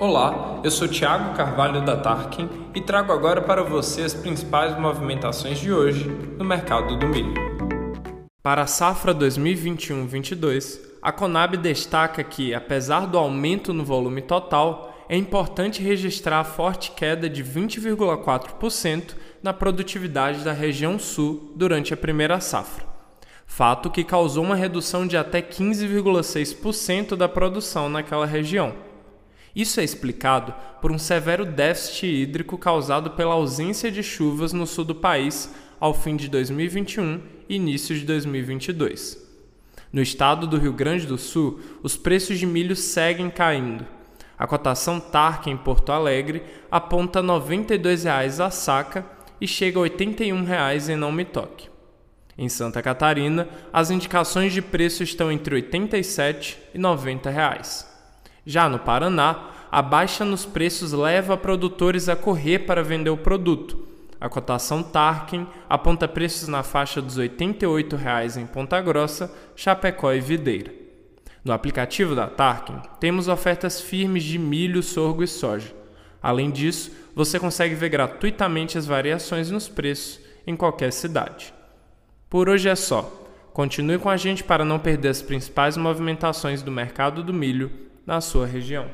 Olá, eu sou Thiago Carvalho da Tarkin e trago agora para você as principais movimentações de hoje no mercado do milho. Para a safra 2021-22, a Conab destaca que, apesar do aumento no volume total, é importante registrar a forte queda de 20,4% na produtividade da região sul durante a primeira safra, fato que causou uma redução de até 15,6% da produção naquela região. Isso é explicado por um severo déficit hídrico causado pela ausência de chuvas no sul do país ao fim de 2021 e início de 2022. No estado do Rio Grande do Sul, os preços de milho seguem caindo. A cotação TARC em Porto Alegre aponta R$ 92,00 a saca e chega a R$ 81,00 em Não Me Toque. Em Santa Catarina, as indicações de preço estão entre R$ 87 e 90 reais. Já no Paraná, a baixa nos preços leva produtores a correr para vender o produto. A cotação Tarkin aponta preços na faixa dos R$ 88,00 em Ponta Grossa, Chapecó e Videira. No aplicativo da Tarkin, temos ofertas firmes de milho, sorgo e soja. Além disso, você consegue ver gratuitamente as variações nos preços em qualquer cidade. Por hoje é só. Continue com a gente para não perder as principais movimentações do mercado do milho na sua região.